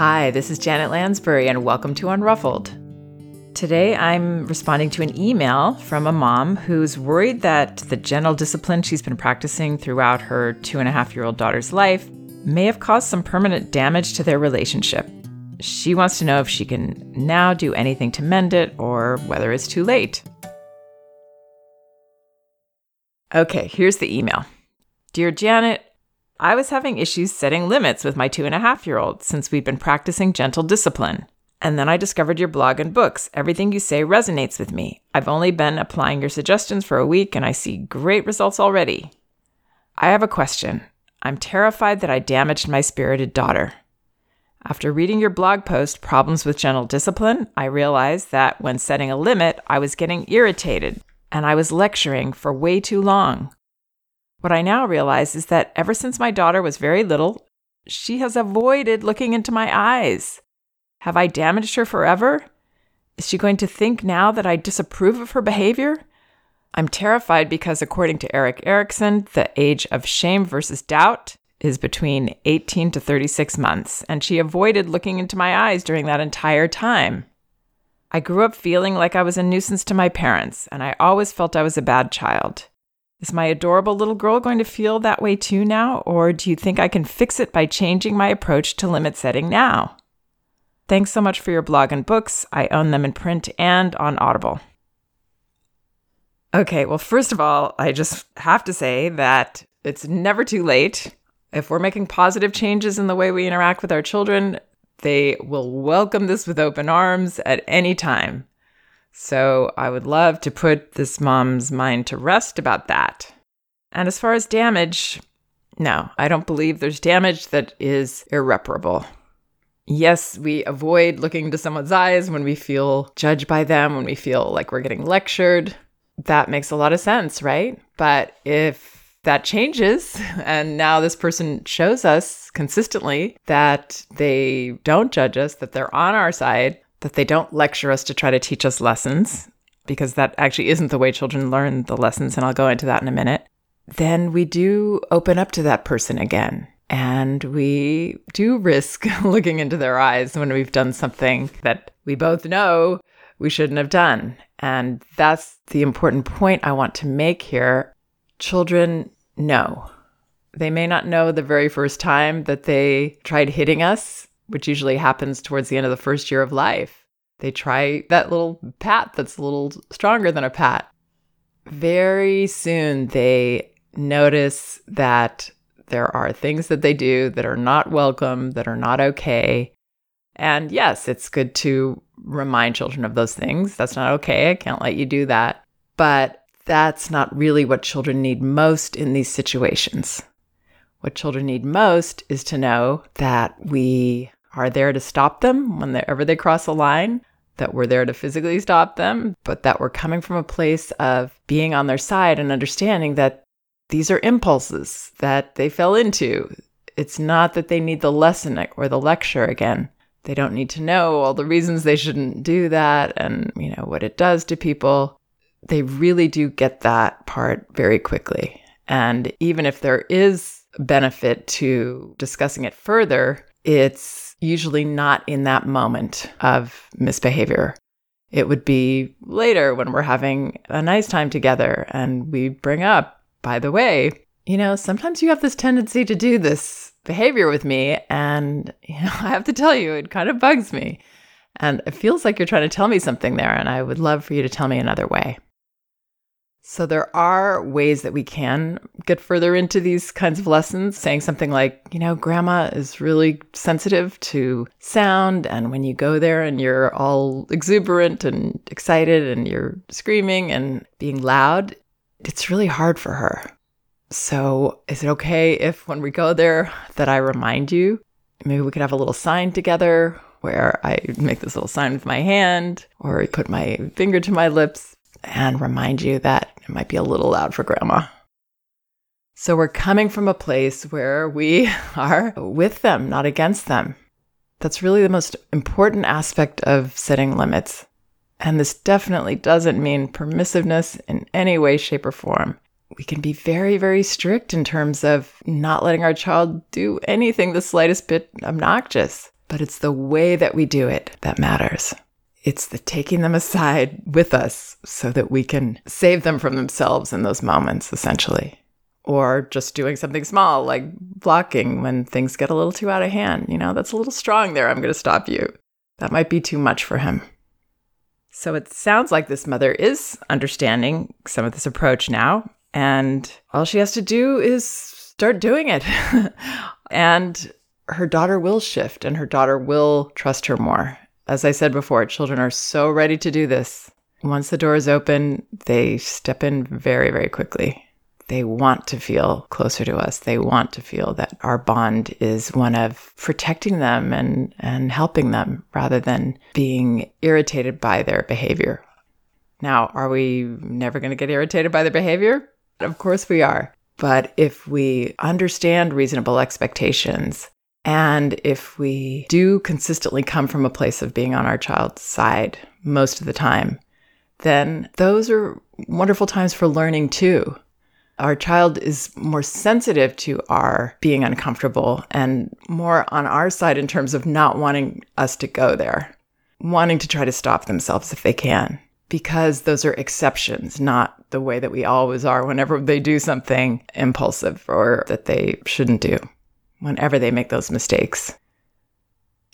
Hi, this is Janet Lansbury, and welcome to Unruffled. Today, I'm responding to an email from a mom who's worried that the gentle discipline she's been practicing throughout her two and a half year old daughter's life may have caused some permanent damage to their relationship. She wants to know if she can now do anything to mend it or whether it's too late. Okay, here's the email Dear Janet, I was having issues setting limits with my two and a half year old since we've been practicing gentle discipline. And then I discovered your blog and books. Everything you say resonates with me. I've only been applying your suggestions for a week and I see great results already. I have a question. I'm terrified that I damaged my spirited daughter. After reading your blog post, Problems with Gentle Discipline, I realized that when setting a limit, I was getting irritated and I was lecturing for way too long. What I now realize is that ever since my daughter was very little, she has avoided looking into my eyes. Have I damaged her forever? Is she going to think now that I disapprove of her behavior? I'm terrified because, according to Erik Erikson, the age of shame versus doubt is between 18 to 36 months, and she avoided looking into my eyes during that entire time. I grew up feeling like I was a nuisance to my parents, and I always felt I was a bad child. Is my adorable little girl going to feel that way too now, or do you think I can fix it by changing my approach to limit setting now? Thanks so much for your blog and books. I own them in print and on Audible. Okay, well, first of all, I just have to say that it's never too late. If we're making positive changes in the way we interact with our children, they will welcome this with open arms at any time. So I would love to put this mom's mind to rest about that. And as far as damage, no, I don't believe there's damage that is irreparable. Yes, we avoid looking into someone's eyes when we feel judged by them, when we feel like we're getting lectured. That makes a lot of sense, right? But if that changes and now this person shows us consistently that they don't judge us, that they're on our side, that they don't lecture us to try to teach us lessons, because that actually isn't the way children learn the lessons, and I'll go into that in a minute, then we do open up to that person again. And we do risk looking into their eyes when we've done something that we both know we shouldn't have done. And that's the important point I want to make here. Children know. They may not know the very first time that they tried hitting us which usually happens towards the end of the first year of life. They try that little pat that's a little stronger than a pat. Very soon, they notice that there are things that they do that are not welcome, that are not okay. And yes, it's good to remind children of those things. That's not okay. I can't let you do that. But that's not really what children need most in these situations. What children need most is to know that we are there to stop them whenever they cross a line, that we're there to physically stop them, but that we're coming from a place of being on their side and understanding that these are impulses that they fell into. It's not that they need the lesson or the lecture again. They don't need to know all the reasons they shouldn't do that and, you know, what it does to people. They really do get that part very quickly. And even if there is benefit to discussing it further, it's usually not in that moment of misbehavior. It would be later when we're having a nice time together and we bring up, by the way, you know, sometimes you have this tendency to do this behavior with me. And, you know, I have to tell you, it kind of bugs me. And it feels like you're trying to tell me something there. And I would love for you to tell me another way. So there are ways that we can get further into these kinds of lessons, saying something like, you know, grandma is really sensitive to sound. And when you go there and you're all exuberant and excited and you're screaming and being loud, it's really hard for her. So is it okay if when we go there that I remind you? Maybe we could have a little sign together where I make this little sign with my hand or put my finger to my lips and remind you that it might be a little loud for grandma. So we're coming from a place where we are with them, not against them. That's really the most important aspect of setting limits. And this definitely doesn't mean permissiveness in any way, shape, or form. We can be very, very strict in terms of not letting our child do anything the slightest bit obnoxious. but it's the way that we do it that matters. It's the taking them aside with us so that we can save them from themselves in those moments, essentially. Or just doing something small like blocking when things get a little too out of hand. You know, that's a little strong there. I'm going to stop you. That might be too much for him. So it sounds like this mother is understanding some of this approach now. And all she has to do is start doing it. and her daughter will shift and her daughter will trust her more. As I said before, children are so ready to do this. Once the door is open, they step in very, very quickly. They want to feel closer to us. They want to feel that our bond is one of protecting them and, and helping them rather than being irritated by their behavior. Now, are we never going to get irritated by their behavior? Of course we are. But if we understand reasonable expectations and if we do consistently come from a place of being on our child's side most of the time, then those are wonderful times for learning too. Our child is more sensitive to our being uncomfortable and more on our side in terms of not wanting us to go there, wanting to try to stop themselves if they can, because those are exceptions, not the way that we always are whenever they do something impulsive or that they shouldn't do, whenever they make those mistakes.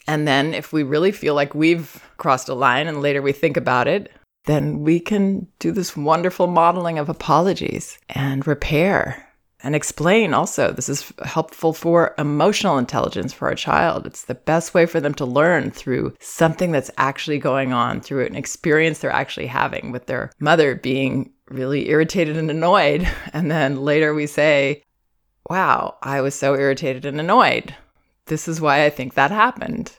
And then if we really feel like we've crossed a line and later we think about it, then we can do this wonderful modeling of apologies and repair and explain also. This is helpful for emotional intelligence for a child. It's the best way for them to learn through something that's actually going on, through an experience they're actually having with their mother being really irritated and annoyed. And then later we say, Wow, I was so irritated and annoyed. This is why I think that happened.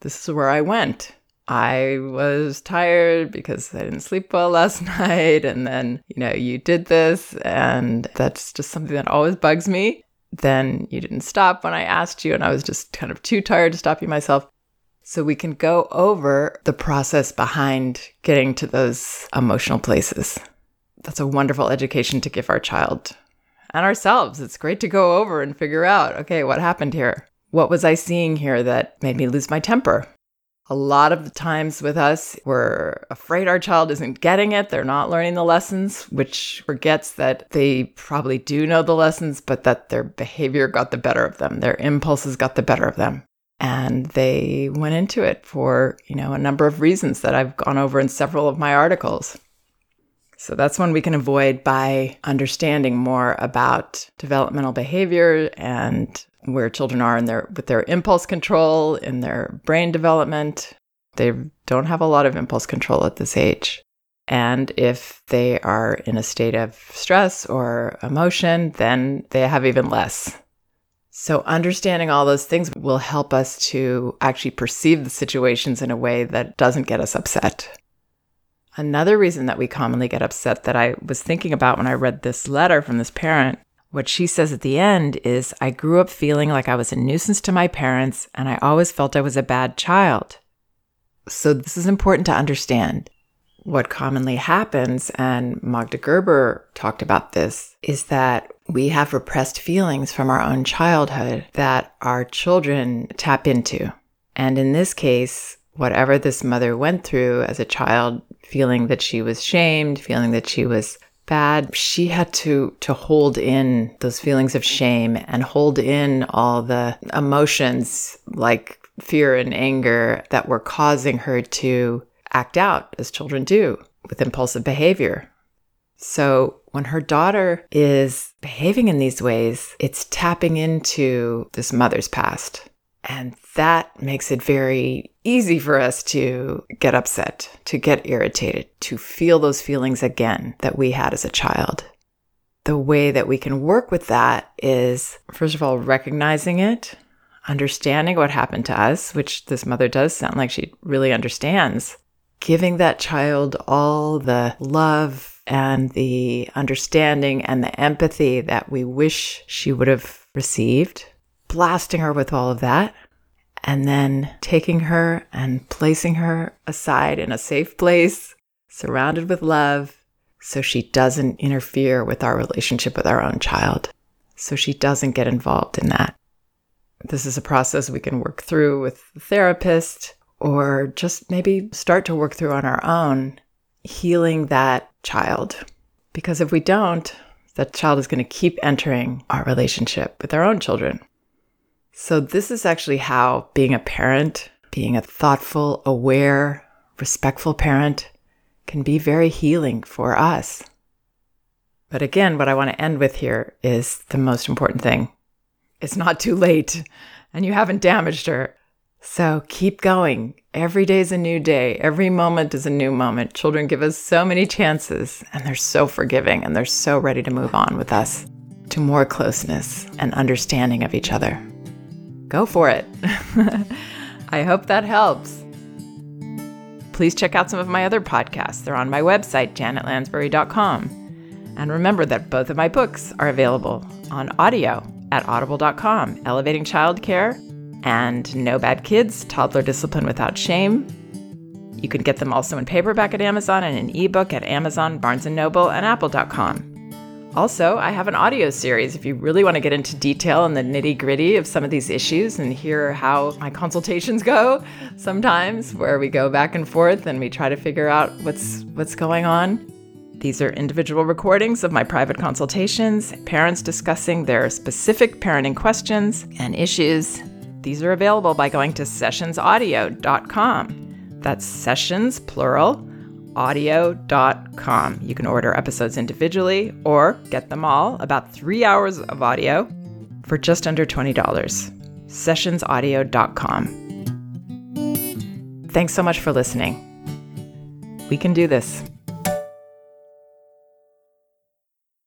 This is where I went. I was tired because I didn't sleep well last night. And then, you know, you did this, and that's just something that always bugs me. Then you didn't stop when I asked you, and I was just kind of too tired to stop you myself. So we can go over the process behind getting to those emotional places. That's a wonderful education to give our child and ourselves. It's great to go over and figure out okay, what happened here? What was I seeing here that made me lose my temper? A lot of the times with us, we're afraid our child isn't getting it. They're not learning the lessons, which forgets that they probably do know the lessons, but that their behavior got the better of them. Their impulses got the better of them. And they went into it for, you know, a number of reasons that I've gone over in several of my articles. So that's one we can avoid by understanding more about developmental behavior and where children are in their with their impulse control in their brain development. They don't have a lot of impulse control at this age. And if they are in a state of stress or emotion then they have even less. So understanding all those things will help us to actually perceive the situations in a way that doesn't get us upset another reason that we commonly get upset that i was thinking about when i read this letter from this parent what she says at the end is I grew up feeling like I was a nuisance to my parents, and I always felt I was a bad child. So, this is important to understand. What commonly happens, and Magda Gerber talked about this, is that we have repressed feelings from our own childhood that our children tap into. And in this case, whatever this mother went through as a child, feeling that she was shamed, feeling that she was bad, she had to to hold in those feelings of shame and hold in all the emotions like fear and anger that were causing her to act out as children do with impulsive behavior. So when her daughter is behaving in these ways, it's tapping into this mother's past. And that makes it very easy for us to get upset, to get irritated, to feel those feelings again that we had as a child. The way that we can work with that is, first of all, recognizing it, understanding what happened to us, which this mother does sound like she really understands, giving that child all the love and the understanding and the empathy that we wish she would have received blasting her with all of that, and then taking her and placing her aside in a safe place, surrounded with love, so she doesn't interfere with our relationship with our own child, so she doesn't get involved in that. This is a process we can work through with the therapist or just maybe start to work through on our own, healing that child. Because if we don't, that child is going to keep entering our relationship with our own children. So, this is actually how being a parent, being a thoughtful, aware, respectful parent, can be very healing for us. But again, what I want to end with here is the most important thing it's not too late, and you haven't damaged her. So keep going. Every day is a new day. Every moment is a new moment. Children give us so many chances, and they're so forgiving, and they're so ready to move on with us to more closeness and understanding of each other. Go for it. I hope that helps. Please check out some of my other podcasts. They're on my website, janetlansbury.com. And remember that both of my books are available on audio at audible.com Elevating Childcare and No Bad Kids Toddler Discipline Without Shame. You can get them also in paperback at Amazon and in ebook at Amazon, Barnes & Noble, and Apple.com. Also, I have an audio series if you really want to get into detail and the nitty gritty of some of these issues and hear how my consultations go sometimes, where we go back and forth and we try to figure out what's what's going on. These are individual recordings of my private consultations, parents discussing their specific parenting questions and issues. These are available by going to sessionsaudio.com. That's sessions, plural, audio.com. You can order episodes individually or get them all, about three hours of audio, for just under $20. Sessionsaudio.com. Thanks so much for listening. We can do this.